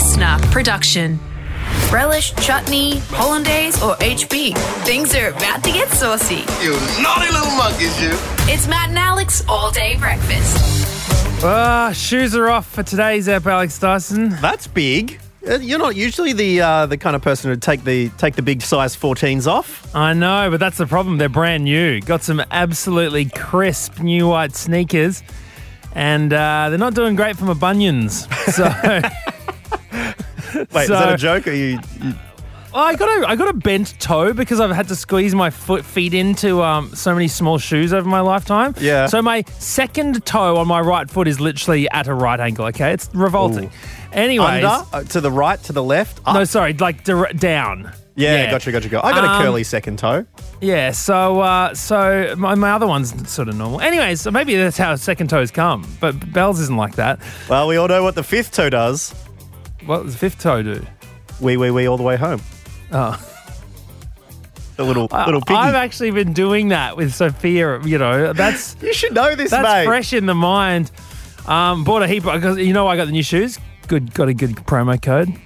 listener production. Relish, chutney, hollandaise, or HB. Things are about to get saucy. You naughty little monkeys, you. It's Matt and Alex all day breakfast. Ah, shoes are off for today's app, Alex Dyson. That's big. Uh, You're not usually the uh, the kind of person who'd take the take the big size 14s off. I know, but that's the problem. They're brand new. Got some absolutely crisp new white sneakers, and uh, they're not doing great for my bunions. So Wait, is that a joke? Are you, you Well, I got a I got a bent toe because I've had to squeeze my foot feet into um, so many small shoes over my lifetime. Yeah. So my second toe on my right foot is literally at a right angle. Okay, it's revolting. Anyways, under uh, to the right, to the left? Up? no, sorry, like down. yeah, gotcha, gotcha, gotcha. I got a Um, curly second toe. Yeah, so uh, so my, my other one's sort of normal. Anyways, so maybe that's how second toes come, but Bell's isn't like that. Well, we all know what the fifth toe does. What does the fifth toe do? Wee wee wee all the way home. Oh. The little little piggy. I've actually been doing that with Sophia. You know, that's you should know this, that's mate. fresh in the mind. Um, bought a heap because you know I got the new shoes. Good, got a good promo code.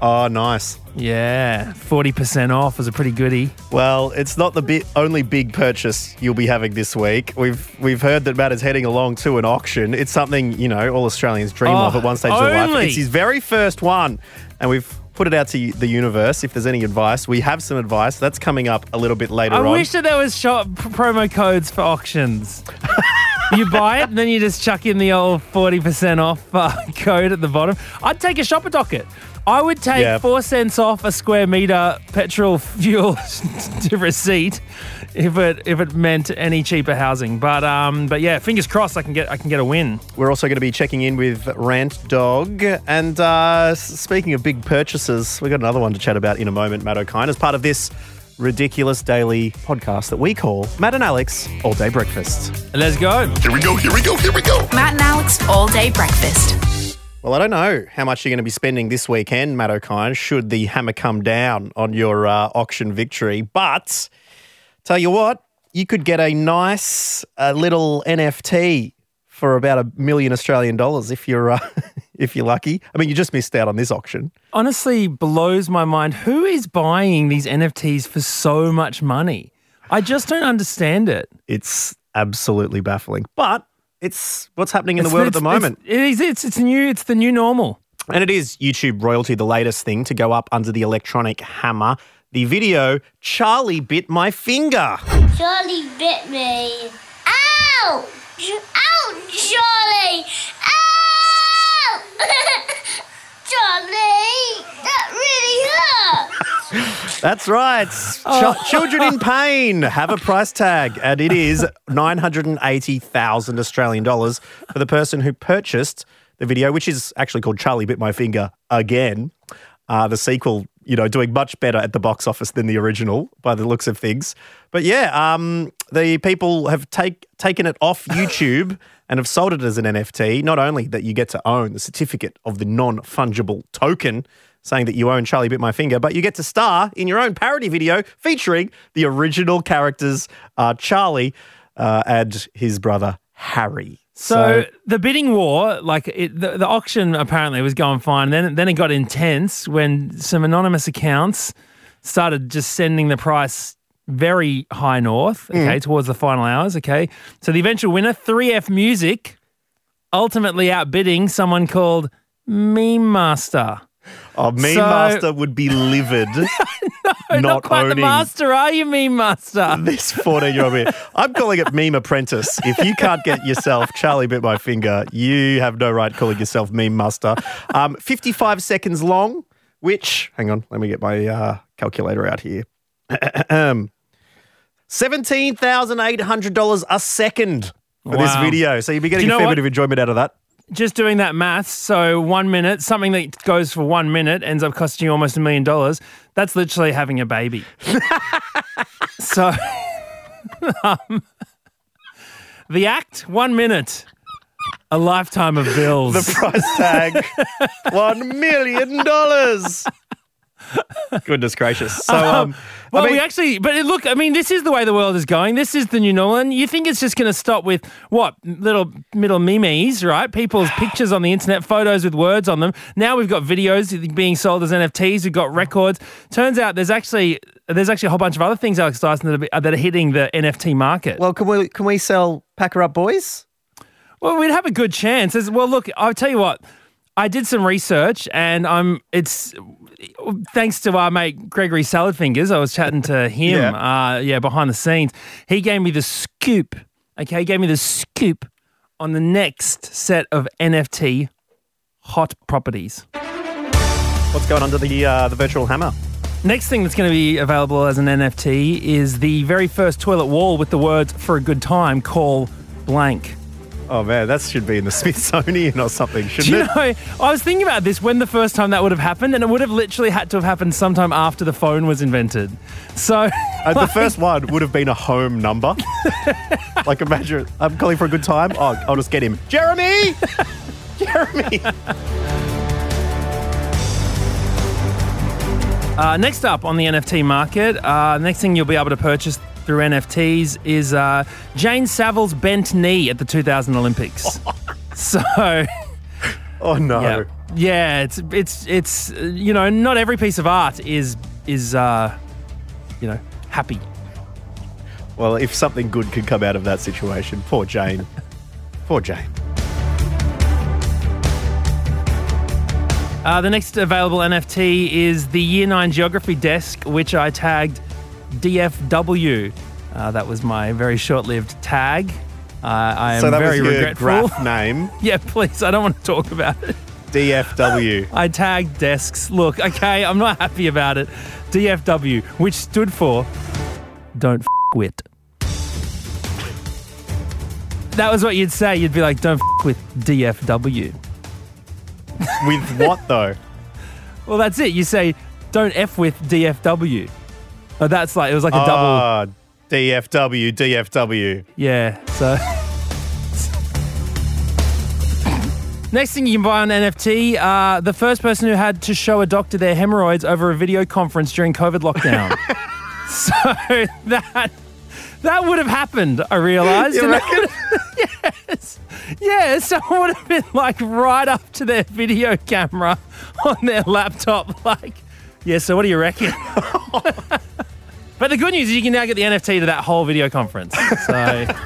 Oh, nice. Yeah, forty percent off is a pretty goodie. Well, it's not the bi- only big purchase you'll be having this week. We've we've heard that Matt is heading along to an auction. It's something you know all Australians dream Oh, of at oh, one stage of their life. It's his very first one, and we've put it out to the universe. If there's any advice, we have some advice. That's coming up a little bit later I on. I wish that there was shop promo codes for auctions. you buy it and then you just chuck in the old 40% off uh, code at the bottom. I'd take a shopper docket. I would take Yeah. four cents off a square meter petrol fuel receipt if it if it meant any cheaper housing. But um, but yeah, fingers crossed I can get I can get a win. We're also going to be checking in with Rant Dog. And uh, speaking of big purchases, we've got another one to chat about in a moment, Matt O'Kine, as part of this ridiculous daily podcast that we call Matt and Alex All Day Breakfast. Let's go. Here we go, here we go, here we go. Matt and Alex all day breakfast. Well, I don't know how much you're going to be spending this weekend, Matt O'Kine, should the hammer come down on your uh, auction victory. But tell you what, you could get a nice uh, little NFT for about a million Australian dollars if you're uh, if you're lucky. I mean, you just missed out on this auction. Honestly, blows my mind. Who is buying these NFTs for so much money? I just don't understand it. It's absolutely baffling, but it's what's happening in the world at the moment. It's, it is. It's it's new. It's the new normal. And it is YouTube royalty, the latest thing to go up under the electronic hammer. The video, Charlie bit my finger. Charlie bit me. Ow! Ow, Charlie! Ow! Charlie! That really hurt! That's right. Ch- children in pain have a price tag, and it is 980,000 Australian dollars for the person who purchased the video, which is actually called Charlie Bit My Finger Again. Uh, the sequel, you know, doing much better at the box office than the original by the looks of things. But yeah, um, the people have take, taken it off YouTube and have sold it as an NFT. Not only that you get to own the certificate of the non fungible token, saying that you own Charlie Bit My Finger, but you get to star in your own parody video featuring the original characters, uh, Charlie uh, and his brother Harry. So, the bidding war, like it, the, the auction, apparently was going fine. Then then it got intense when some anonymous accounts started just sending the price very high north. Okay, towards the final hours. Okay, so the eventual winner, 3F Music, ultimately outbidding someone called Meme Master. Oh, Meme So- Master would be livid. Not, not quite the master, are you, Meme Master? this 14 year old man. I'm calling it Meme Apprentice. If you can't get yourself Charlie Bit My Finger, you have no right calling yourself Meme Master. Um, 55 seconds long, which, hang on, let me get my uh, calculator out here. $17,800 a second for this video. So you'll be getting you a know fair what? bit of enjoyment out of that. just doing that math, so one minute, something that goes for one minute ends up costing you almost a million dollars. That's literally having a baby. so, um, the act, one minute, a lifetime of bills. The price tag, $1 million. Goodness gracious. So, um, Well, I mean, we actually, but look, I mean, this is the way the world is going. This is the new normal. And you think it's just going to stop with what? Little middle memes, right? People's pictures on the internet, photos with words on them. Now we've got videos being sold as NFTs. We've got records. Turns out there's actually there's actually a whole bunch of other things, Alex Dyson, that are, that are hitting the NFT market. well, can we can we sell Packer Up Boys? Well, we'd have a good chance. As, well, look, I'll tell you what. I did some research, and I'm. It's thanks to our mate Gregory Salad Fingers. I was chatting to him. Yeah. Uh, yeah, behind the scenes, he gave me the scoop. Okay, he gave me the scoop on the next set of NFT hot properties. What's going under the uh, the virtual hammer? Next thing that's going to be available as an NFT is the very first toilet wall with the words "for a good time." Call blank. Oh man, that should be in the Smithsonian or something, shouldn't you it? know, I was thinking about this when the first time that would have happened, and it would have literally had to have happened sometime after the phone was invented. So, Uh, the first one would have been a home number. like imagine, I'm calling for a good time. Oh, I'll just get him, Jeremy. Jeremy. uh, next up on the NFT market, uh, next thing you'll be able to purchase through NFTs is uh, Jane Saville's bent knee at the 2000 Olympics. so, Oh no. yeah, yeah, it's it's it's you know, not every piece of art is is uh, you know happy. Well, if something good could come out of that situation, poor Jane. poor Jane. Uh, the next available NFT is the Year 9 Geography Desk, which I tagged DFW. Uh, that was my very short lived tag. Uh, I am so that very was your regretful. graph name, yeah, please, I don't want to talk about it. DFW. I tagged desks. Look, okay, I'm not happy about it. DFW, which stood for Don't F Wit. That was what you'd say. You'd be like, Don't F with DFW. With what though? Well, that's it. You say, Don't F with DFW. Oh, that's like, it was like a double. Ah, DFW, DFW. Yeah. So next thing you can buy on NFT, uh, the first person who had to show a doctor their hemorrhoids over a video conference during COVID lockdown. so that that would have happened. I realised. You reckon? yes. Yeah. Someone would have been like right up to their video camera on their laptop, like, yeah. So what do you reckon? But the good news is you can now get the NFT to that whole video conference. So.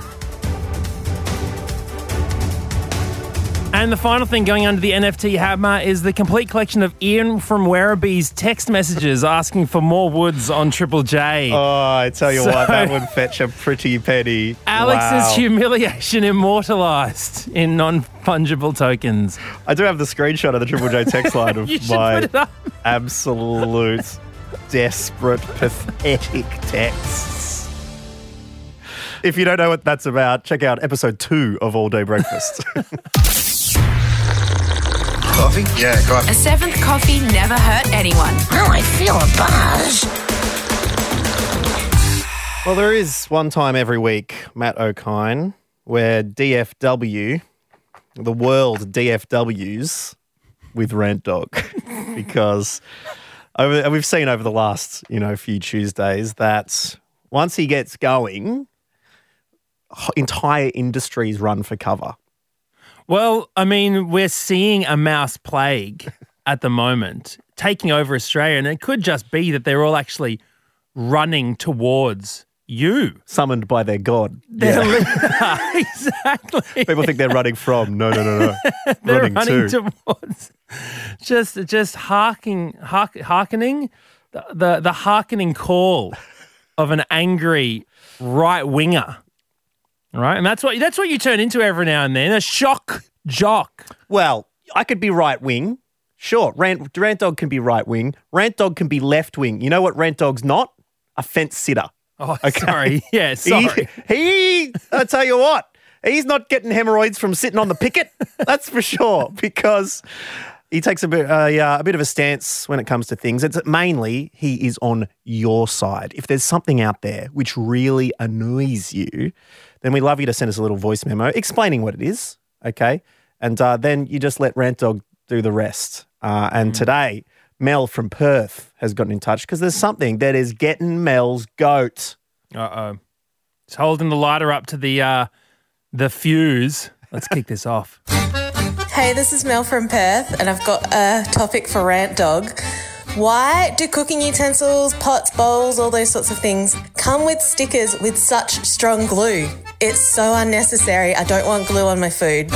And the final thing going under the NFT hammer is the complete collection of Ian from Werribee's text messages asking for more woods on Triple J. Oh, I tell you So- what, that would fetch a pretty penny. Alex's Wow. humiliation immortalized in non fungible tokens. I do have the screenshot of the Triple J text line of You my put it up. absolute desperate, pathetic texts. If you don't know what that's about, check out episode two of All Day Breakfast. Coffee? Yeah, coffee. A seventh coffee never hurt anyone. Oh, I feel a buzz. well, there is one time every week, Matt O'Kine, where DFW, the world DFWs with Rant Dog, because over, we've seen over the last you know few Tuesdays that once he gets going, entire industries run for cover. Well, I mean, we're seeing a mouse plague at the moment taking over Australia, and it could just be that they're all actually running towards you. Summoned by their god. They're li- exactly. People think they're running from. No, no, no, no. They're running, running to. towards just just harking, hark, hearkening the, the the hearkening call of an angry right winger. Right? And that's what that's what you turn into every now and then. A shock jock. Well, I could be right wing. Sure, Rant, Rant Dog can be right wing. Rant Dog can be left wing. You know what Rant Dog's not? A fence sitter. Oh, sorry. Yeah, sorry. He, he, I tell you what, he's not getting hemorrhoids from sitting on the picket. That's for sure, because he takes a bit, uh, yeah, a bit of a stance when it comes to things. It's mainly he is on your side. If there's something out there which really annoys you, then we love you to send us a little voice memo explaining what it is. Okay, and uh, then you just let Rant Dog do the rest. Uh, and today, Mel from Perth has gotten in touch because there's something that is getting Mel's goat. Uh oh. It's holding the lighter up to the uh, the fuse. Let's kick this off. Hey, this is Mel from Perth, and I've got a topic for Rant Dog. Why do cooking utensils, pots, bowls, all those sorts of things come with stickers with such strong glue? It's so unnecessary. I don't want glue on my food.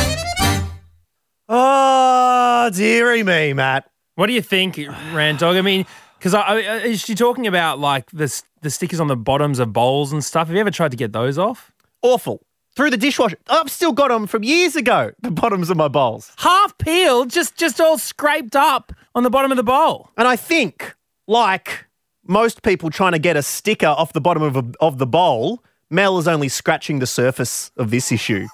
Oh, dearie me, Matt. What do you think, Rant Dog? I mean, because I, I, is she talking about like the the stickers on the bottoms of bowls and stuff? Have you ever tried to get those off? Awful. Through the dishwasher. I've still got them from years ago, the bottoms of my bowls. Half peeled, just just all scraped up on the bottom of the bowl. And I think, like most people trying to get a sticker off the bottom of, a, of the bowl, Mel is only scratching the surface of this issue.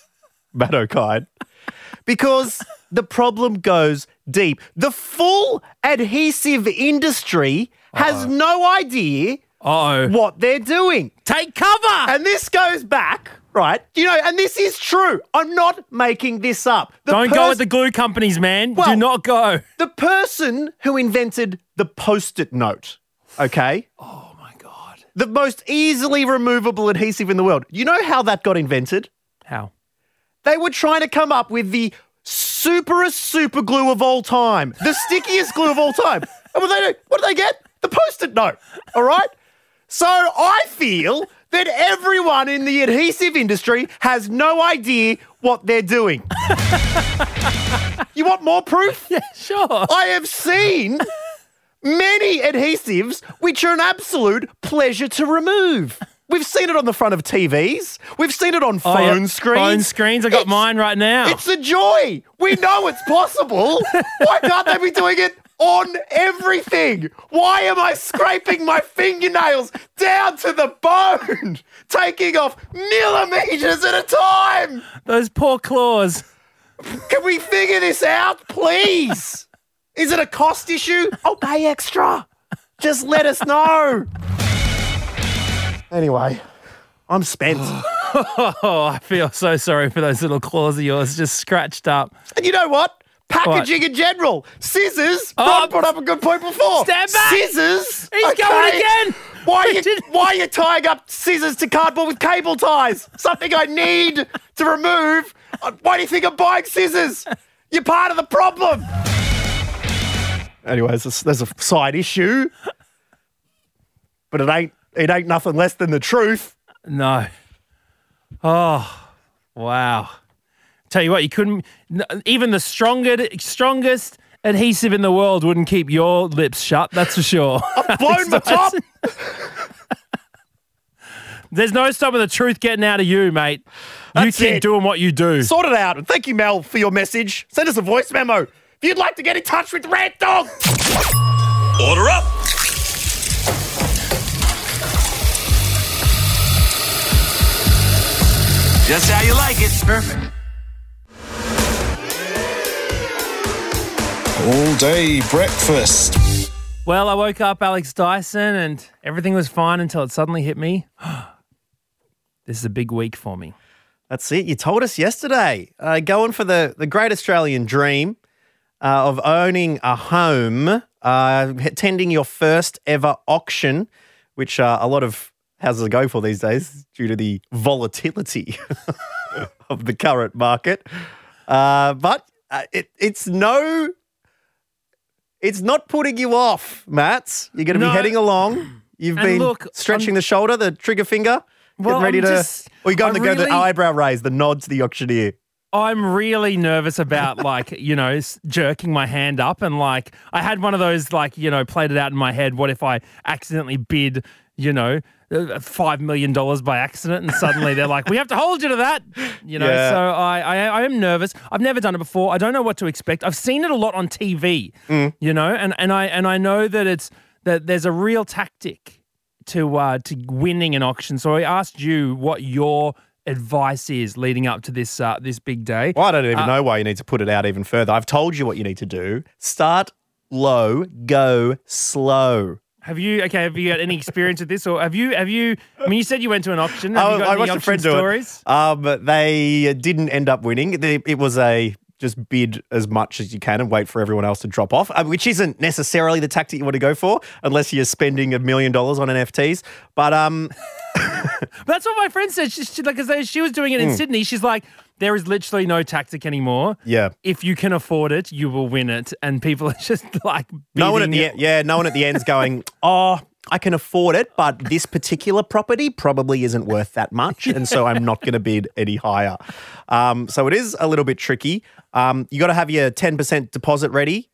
Matt O'Kine. Because the problem goes deep. The full adhesive industry has no idea Uh oh. what they're doing. Take cover. And this goes back, right? You know, and this is true. I'm not making this up. The Don't go with the glue companies, man. Well- do not go. the person who invented the post-it note, okay? Oh my god. The most easily removable adhesive in the world. You know how that got invented? How? They were trying to come up with the superest super glue of all time, the stickiest glue of all time. And what they do? What do they get? The post-it note. All right. So I feel that everyone in the adhesive industry has no idea what they're doing. you want more proof? Yeah, sure. I have seen many adhesives which are an absolute pleasure to remove. We've seen it on the front of TVs. We've seen it on Oh, phone yeah. screens. Phone screens. I got It's- mine right now. It's a joy. We know it's possible. Why can't they be doing it on everything? Why am I scraping my fingernails down to the bone, taking off millimeters at a time? Those poor claws. Can we figure this out, please? Is it a cost issue? I'll pay extra. Just let us know. Anyway, I'm spent. Oh, I feel so sorry for those little claws of yours just scratched up. And you know what? Packaging in general. Scissors. Oh, Ron brought up a good point before. stand back. Scissors. He's going again. Why are, you, why are you tying up scissors to cardboard with cable ties? Something I need to remove. Uh, Why do you think I'm buying scissors? You're part of the problem. Anyways, there's, there's a side issue, but it ain't it ain't nothing less than the truth. No. Oh, wow. Tell you what, you couldn't, even the strongest, strongest adhesive in the world wouldn't keep your lips shut, that's for sure. I've Blown my top. There's no stopping the truth getting out of you, mate. That's you keep it. doing what you do. Sort it out. And thank you, Mel, for your message. Send us a voice memo. If you'd like to get in touch with Rant Dog, Order up. Just how you like it. Perfect. All day breakfast. Well, I woke up Alex Dyson and everything was fine until it suddenly hit me. this is a big week for me. That's it. You told us yesterday. Uh, going for the, the great Australian dream uh, of owning a home, uh, attending your first ever auction, which uh, a lot of houses going for these days due to the volatility of the current market. Uh, but uh, it, it's no, it's not putting you off, Matt. You're going to No. be heading along. You've And been look, stretching I'm- the shoulder, the trigger finger. Well, getting ready I'm to. just- or you going I to go the eyebrow raise, the nod to the auctioneer. I'm really nervous about like, you know, jerking my hand up and like I had one of those like, you know, played it out in my head. What if I accidentally bid, you know, uh, five million dollars by accident and suddenly they're like, we have to hold you to that. You know, Yeah. so I, I I am nervous. I've never done it before. I don't know what to expect. I've seen it a lot on TV, you know, and, and I and I know that it's that there's a real tactic to uh, to winning an auction. So I asked you what your advice is leading up to this uh, this big day. Well, I don't even Uh, know why you need to put it out even further. I've told you what you need to do. Start low, go slow. Have you okay? Have you had any experience with this, or have you have you? I mean, you said you went to an auction. Have I, you got I watched a friend do stories? it. Um, they didn't end up winning. They- It was a just bid as much as you can and wait for everyone else to drop off, uh, which isn't necessarily the tactic you want to go for unless you're spending a million dollars on NFTs. But um, That's what my friend said. She, she, like, 'cause she was doing it in Mm. Sydney. She's like, there is literally no tactic anymore. yeah. If you can afford it, you will win it. And people are just like, No one at the it. end, yeah, no one at the end's going, oh, I can afford it, but this particular property probably isn't worth that much, and so I'm not going to bid any higher. Um, so it is a little bit tricky. Um, you got to have your 10% deposit ready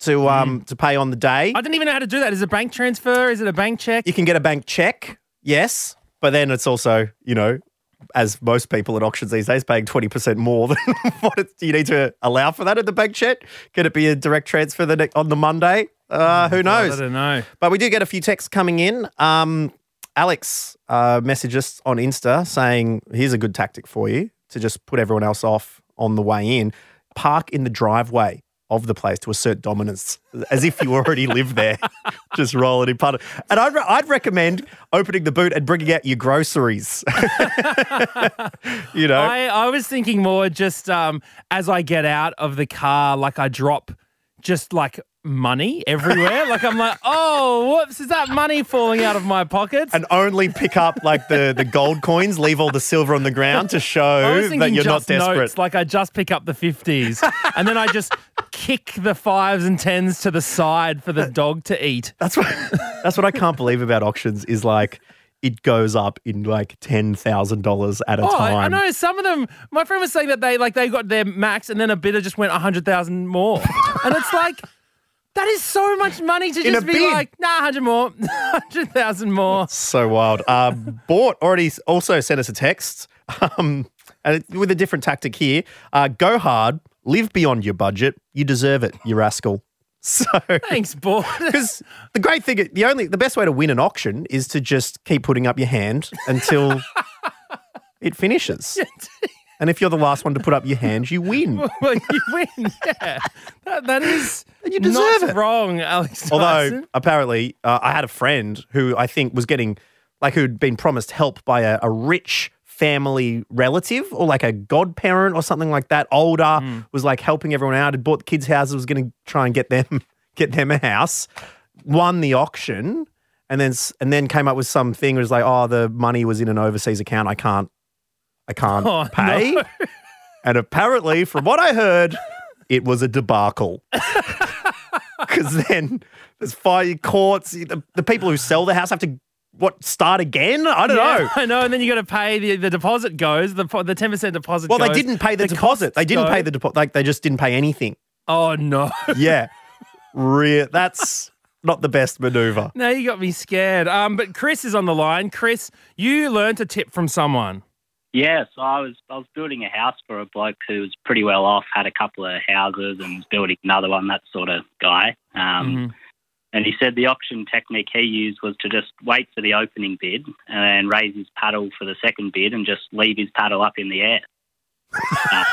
to um, to pay on the day. I didn't even know how to do that. Is it a bank transfer? Is it a bank check? You can get a bank check, yes, but then it's also, you know, as most people at auctions these days, paying 20% more than what it, you need to allow for that at the bank check. Can it be a direct transfer the ne- on the Monday? Uh, who Oh, I knows? don't know. But we do get a few texts coming in. Um, Alex uh, messaged us on Insta saying, here's a good tactic for you to just put everyone else off on the way in. Park in the driveway of the place to assert dominance, as if you already live there. just roll it in part of And I'd, re- I'd recommend opening the boot and bringing out your groceries. you know? I, I was thinking more just um, as I get out of the car, like I drop just like money everywhere. like I'm like, oh, whoops, is that money falling out of my pockets? and only pick up like the, the gold coins, leave all the silver on the ground to show that you're not desperate. notes, like I just pick up the 50s and then I just kick the fives and tens to the side for the dog to eat. That's what that's what I can't believe about auctions is like it goes up in like ten thousand dollars at a Oh, time. I know some of them. My friend was saying that they like they got their max and then a bidder just went a hundred thousand more, and it's like that is so much money to In just a be bid. like, nah, hundred more, hundred thousand more. So wild. Uh, Bort already s- also sent us a text, um, and it- with a different tactic here. Uh, go hard, live beyond your budget. You deserve it, you rascal. So. Thanks, boy. Because the great thing, the only, the best way to win an auction is to just keep putting up your hand until it finishes. And if you're the last one to put up your hand, you win. well, you win. Yeah, that, that is You deserve not it. wrong, Alex. Although Dyson. apparently, uh, I had a friend who I think was getting, like, who'd been promised help by a, a rich family relative or like a godparent or something like that. Older Hmm. was like helping everyone out. Had bought the kids' houses. Was going to try and get them get them a house. Won the auction. And then, and then came up with something. It was like, oh, the money was in an overseas account. I can't, I can't Oh, pay. no. And apparently, from what I heard, it was a debacle. Because then there's fire courts. The, the people who sell the house have to what start again? I don't Yeah, know. I know, and then you got to pay the the deposit goes the the ten percent deposit. Well, they didn't pay the, costs deposit. They didn't go. pay the deposit. Like they just didn't pay anything. Oh no! Yeah, real. That's not the best maneuver. No, you got me scared. Um, but Chris is on the line. Chris, you learned a tip from someone. Yeah, so I was I was building a house for a bloke who was pretty well off, had a couple of houses, and was building another one. That sort of guy. Um, Mhm. And he said the auction technique he used was to just wait for the opening bid and then raise his paddle for the second bid and just leave his paddle up in the air. Uh,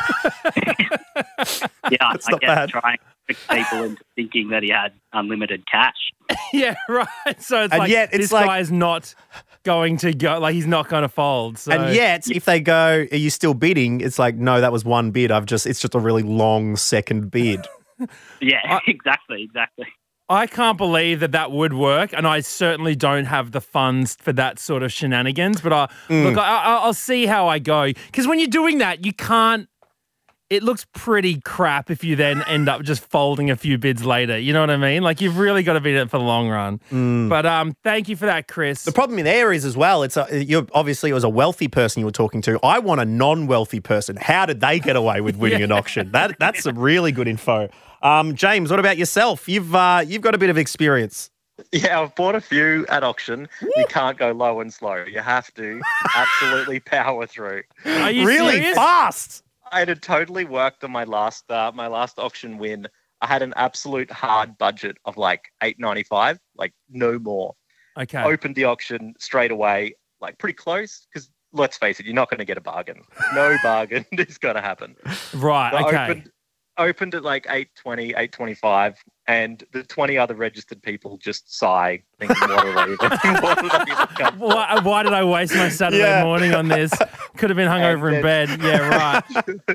yeah, That's I not guess bad. trying to trick people into thinking that he had unlimited cash. yeah, right. So it's And like yet it's this like- is not going to go. Like he's not going to fold. So And yet, if they go, "Are you still bidding?" It's like, no, that was one bid. I've just, it's just a really long second bid. Yeah, exactly, exactly. I can't believe that that would work, and I certainly don't have the funds for that sort of shenanigans. But I, Mm. look, I, I- I'll see how I go because when you're doing that, you can't. It looks pretty crap if you then end up just folding a few bids later. You know what I mean? Like you've really got to be in it for the long run. But um, thank you for that, Chris. Mm. The problem in there is as well. It's a, you obviously it was a wealthy person you were talking to. I want a non-wealthy person. How did they get away with winning an auction? That that's some really good info. Um, James, what about yourself? You've uh, you've got a bit of experience. Yeah, I've bought a few at auction. You can't go low and slow. You have to absolutely power through. Are you really serious? fast. I had totally worked on my last uh, my last auction win. I had an absolute hard budget of like eight ninety five, like no more. Okay. Opened the auction straight away, like pretty close. Because let's face it, you're not going to get a bargain. No bargain is going to happen. Right. So Okay. opened opened at like 820, 825. And the 20 other registered people just sigh, thinking, what are they what are they even come for? Why, why did I waste my Saturday Yeah. morning on this? Could have been hungover in bed. Yeah, right.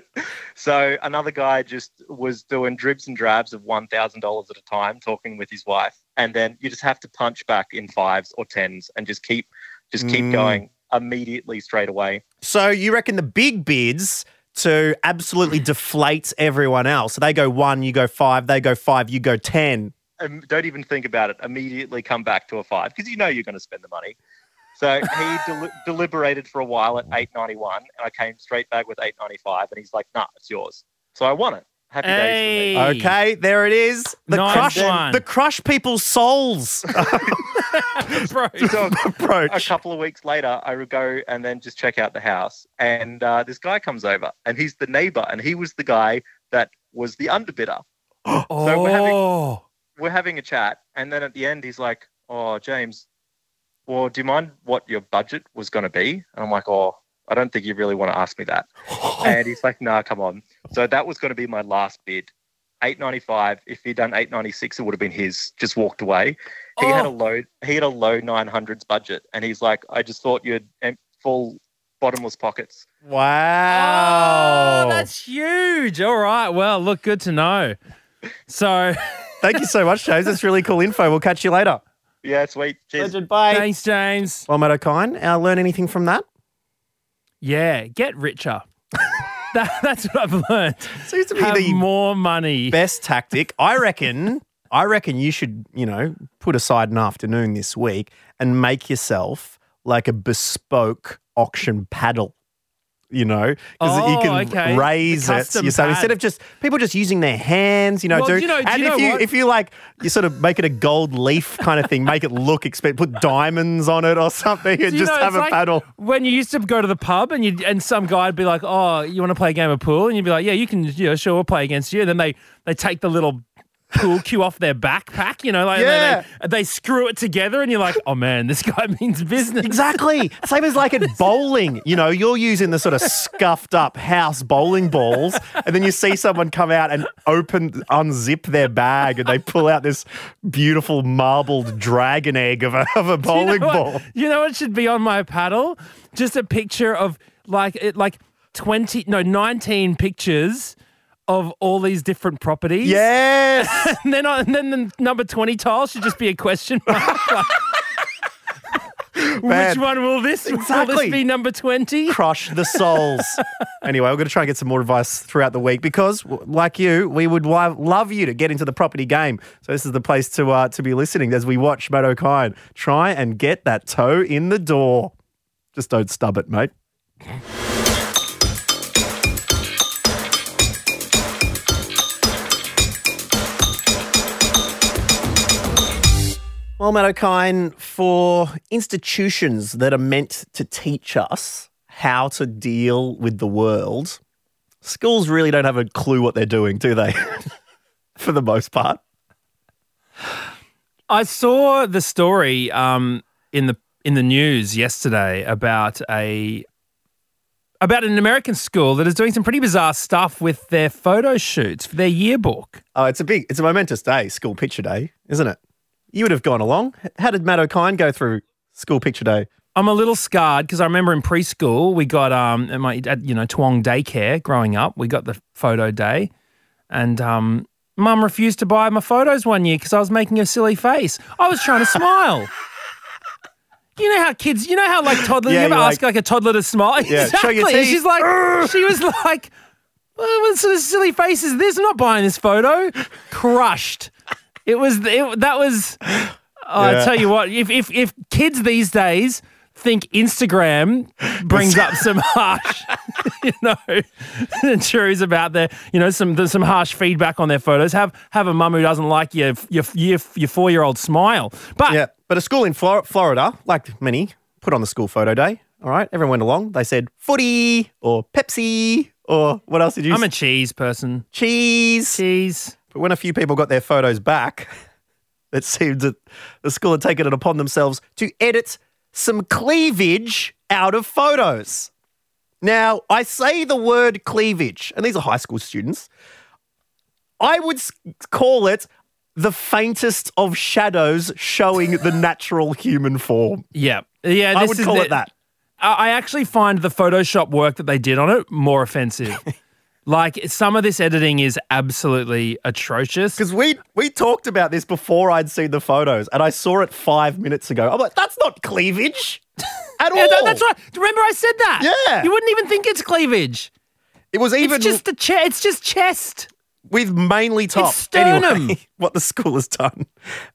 So another guy just was doing dribs and drabs of one thousand dollars at a time, talking with his wife, and then you just have to punch back in fives or tens and just keep just keep Mm. going immediately straight away. So you reckon the big bids to absolutely deflate everyone else? So they go one, you go five, they go five, you go 10. Um, don't even think about it. Immediately come back to a five because you know you're going to spend the money. So he del- deliberated for a while at eight ninety one, and I came straight back with eight ninety five, and he's like, "Nah, it's yours." So I won it. Happy days for me. Okay, there it is. The Nice crush, one. the crush people's souls Bro. So a couple of weeks later, I would go and then just check out the house, and uh, this guy comes over, and he's the neighbor, and he was the guy that was the underbidder. oh. So we're having- Oh. We're having a chat, and then at the end, he's like, "Oh, James, well, do you mind what your budget was going to be?" And I'm like, "Oh, I don't think you really want to ask me that." and he's like, "Nah, come on." So that was going to be my last bid. 895 if he'd done 896 it would have been his just walked away he had a Oh. low he had a low 900s budget and he's like i just thought you'd full bottomless pockets Wow. Oh, that's huge. All right. Well, look, good to know. So, Thank you so much, James. That's really cool info. We'll catch you later. yeah sweet cheers Bye. thanks, James. Well, Matt O'Kine, uh, learn anything from that? Yeah, get richer. that, that's what I've learned. Seems to be Have the more money. best tactic. I reckon. I reckon you should, you know, put aside an afternoon this week and make yourself like a bespoke auction paddle. You know, because you Oh, can okay. raise it. You- So instead of just people just using their hands, you know, Well, do, you know- and you if you what? if you like, you sort of make it a gold leaf kind of thing, make it look expensive, put diamonds on it or something, and just know, have a like paddle. When you used to go to the pub and you and some guy'd be like, "Oh, you want to play a game of pool?" and you'd be like, "Yeah, you can. You know, sure, we'll play against you." And then they they take the little pool cue off their backpack, you know, like Yeah. they, they, they screw it together, and you're like, "Oh man, this guy means business." Exactly. Same as like at bowling. You know, you're using the sort of scuffed up house bowling balls, and then you see someone come out and open, unzip their bag, and they pull out this beautiful marbled dragon egg of a, of a Do you know bowling what- ball. You know what should be on my paddle? Just a picture of like it, like twenty, no, nineteen pictures of all these different properties. Yes. and then and then the number twenty tile should just be a question mark. Like, Man. which one will this? Will Exactly. this be number twenty? Crush the souls. anyway, we're going to try and get some more advice throughout the week because, like you, we would lo- love you to get into the property game. So this is the place to uh, to be listening as we watch Matt O'Kine try and get that toe in the door. Just don't stub it, mate. Well, Matt O'Kine, for institutions that are meant to teach us how to deal with the world, schools really don't have a clue what they're doing, do they? for the most part. I saw the story um, in the in the news yesterday about a about an American school that is doing some pretty bizarre stuff with their photo shoots for their yearbook. Oh, it's a big, it's a momentous day, school picture day, isn't it? You would have gone along. How did Matt O'Kine go through school picture day? I'm a little scarred because I remember in preschool we got um at my at, you know Toowong daycare growing up we got the photo day, and um mum refused to buy my photos one year because I was making a silly face. I was trying to smile. You know how kids, you know how like toddlers, Yeah, you ever ask like- a toddler to smile? Yeah, show exactly. And teeth. She's like, she was like, well, what sort of silly face is this? I'm not buying this photo. Crushed. It was, it, that was, oh, Yeah. I tell you what, if, if, if kids these days think Instagram brings up some harsh, you know, truths about their, you know, some some harsh feedback on their photos. Have have a mum who doesn't like your your your, your four year old smile. But Yeah, but a school in Flor- Florida, like many, put on the school photo day. All right, everyone went along. They said footy or Pepsi or what else did you I'm say? a cheese person. cheese. Cheese. But when a few people got their photos back, it seemed that the school had taken it upon themselves to edit some cleavage out of photos. Now, I say the word cleavage, and these are high school students. I would call it the faintest of shadows showing the natural human form. Yeah. Yeah, I would call the- it that. I actually find the Photoshop work that they did on it more offensive. like some of this editing is absolutely atrocious. Because we we talked about this before I'd seen the photos, and I saw it five minutes ago. I'm like, that's not cleavage at Yeah, all. that- that's right. Remember I said that? Yeah. You wouldn't even think it's cleavage. It was even It's just the che- it's just chest. with mainly top. sternum. Anyway, what the school has done,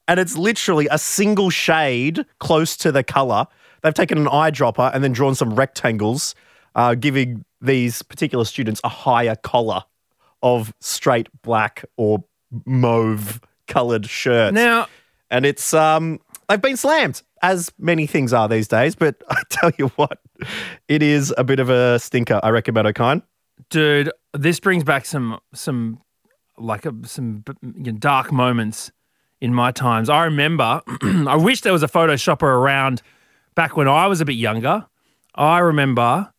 and it's literally a single shade close to the color. They've taken an eyedropper and then drawn some rectangles, uh, giving these particular students a higher collar of straight black or mauve colored shirts. Now, and it's um they've been slammed as many things are these days. But I tell you what, it is a bit of a stinker. I reckon, Matt O'Kine. dude, this brings back some some like a, some you know, dark moments in my times. I remember. I wish there was a photoshopper around back when I was a bit younger. I remember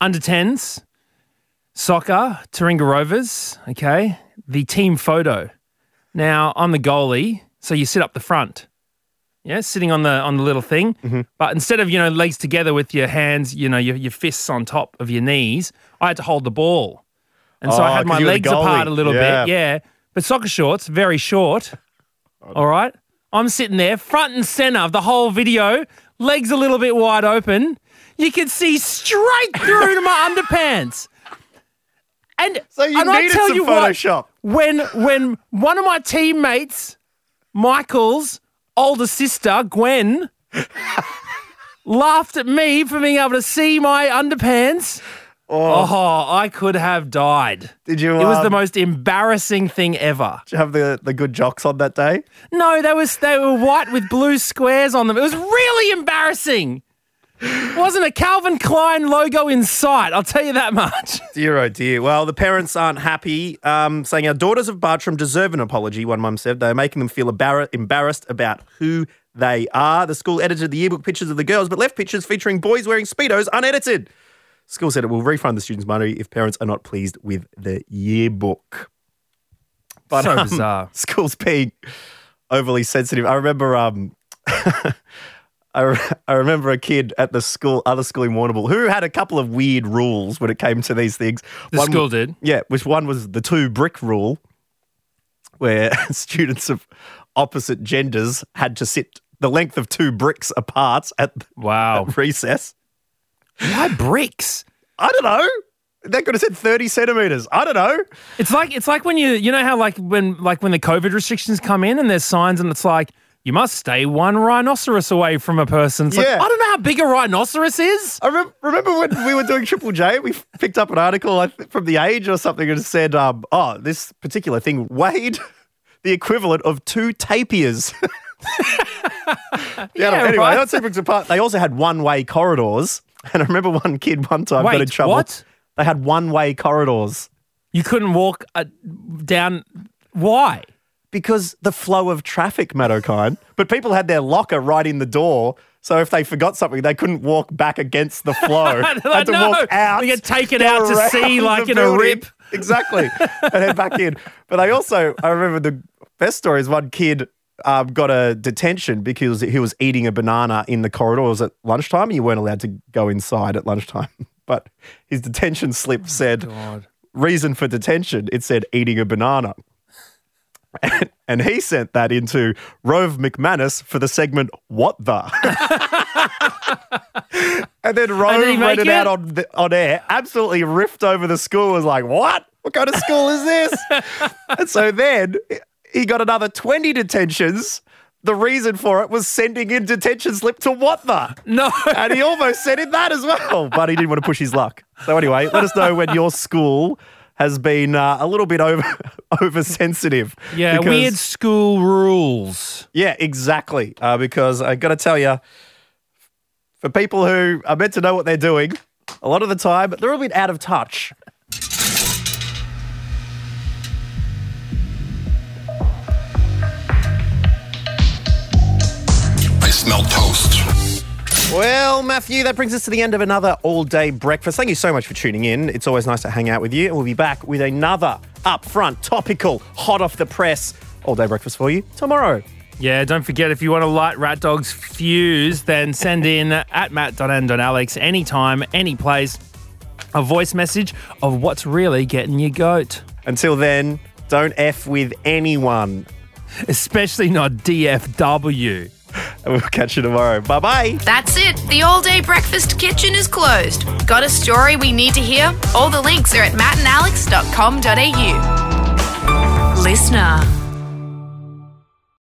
under 10s, soccer, Taringa Rovers, okay, the team photo. Now, I'm the goalie, so you sit up the front. Yeah, sitting on the on the little thing. Mm-hmm. But instead of, you know, legs together with your hands, you know, your, your fists on top of your knees, I had to hold the ball. And so Oh, I had my you were the legs apart a little Yeah. bit. Yeah. But soccer shorts, very short. All right. I'm sitting there, front and center of the whole video, legs a little bit wide open. You can see straight through to my underpants. And So you and I tell some you what, Photoshop. when when one of my teammates, Michael's older sister, Gwen, laughed at me for being able to see my underpants. Oh, I could have died. Did you? It was um, the most embarrassing thing ever. Did you have the, the good jocks on that day? No, they was they were white with blue squares on them. It was really embarrassing. Wasn't a Calvin Klein logo in sight. I'll tell you that much. Dear oh dear. Well, the parents aren't happy, um, saying our daughters of Bartram deserve an apology. One mum said they're making them feel embar- embarrassed about who they are. The school edited the yearbook pictures of the girls, but left pictures featuring boys wearing speedos unedited. School said it will refund the students money if parents are not pleased with the yearbook. But So um, bizarre. schools being overly sensitive. I remember um, I, re- I remember a kid at the school, other school in Warrnambool, who had a couple of weird rules when it came to these things. The school did? Yeah, which one was the two brick rule, where students of opposite genders had to sit the length of two bricks apart at Wow. at recess. Why bricks? I don't know. They could have said 30 centimeters. I don't know. It's like it's like when you you know how like when like when the COVID restrictions come in and there's signs and it's like you must stay one rhinoceros away from a person. It's like, Yeah. I don't know how big a rhinoceros is. I remember, remember when we were doing Triple J, we picked up an article from The Age or something and said, um, oh, this particular thing weighed the equivalent of two tapirs. yeah, Yeah, anyway, right. that's bricks apart. They also had one way corridors. And I remember one kid one time got in trouble. what? They had one way corridors You couldn't walk uh, down. Why? Because the flow of traffic, Matt O'Kine. But people had their locker right in the door. So if they forgot something, they couldn't walk back against the flow. I had to know. walk out. They get taken out to sea like in a rip. Exactly. and head back in. But I also, I remember the best story is one kid um, got a detention because he was eating a banana in the corridors at lunchtime. You weren't allowed to go inside at lunchtime. But his detention slip said, reason for detention, it said eating a banana. And, and he sent that into Rove McManus for the segment "What the," and then Rove did read make it, out on the, on air. Absolutely riffed over the school. Was like, "What? What kind of school is this?" and so then he got another twenty detentions. The reason for it was sending in detention slip to what the, No. and he almost sent in that as well, oh, but he didn't want to push his luck. So anyway, let us know when your school has been uh, a little bit over oversensitive. Yeah, because- weird school rules. Yeah, exactly. Uh, because I got to tell you, for people who are meant to know what they're doing, a lot of the time they're a bit out of touch. Well, Matthew, that brings us to the end of another all day breakfast. Thank you so much for tuning in. It's always nice to hang out with you. And we'll be back with another upfront, topical, hot off the press all day breakfast for you tomorrow. Yeah, don't forget if you want to light Rant Dog's fuse, then send in at matt.n.alex anytime, any place, a voice message of what's really getting your goat. Until then, don't F with anyone. Especially not DFW. And we'll catch you tomorrow. Bye bye. That's it. The all day breakfast kitchen is closed. Got a story we need to hear? All the links are at mattandalex.com.au. Listener.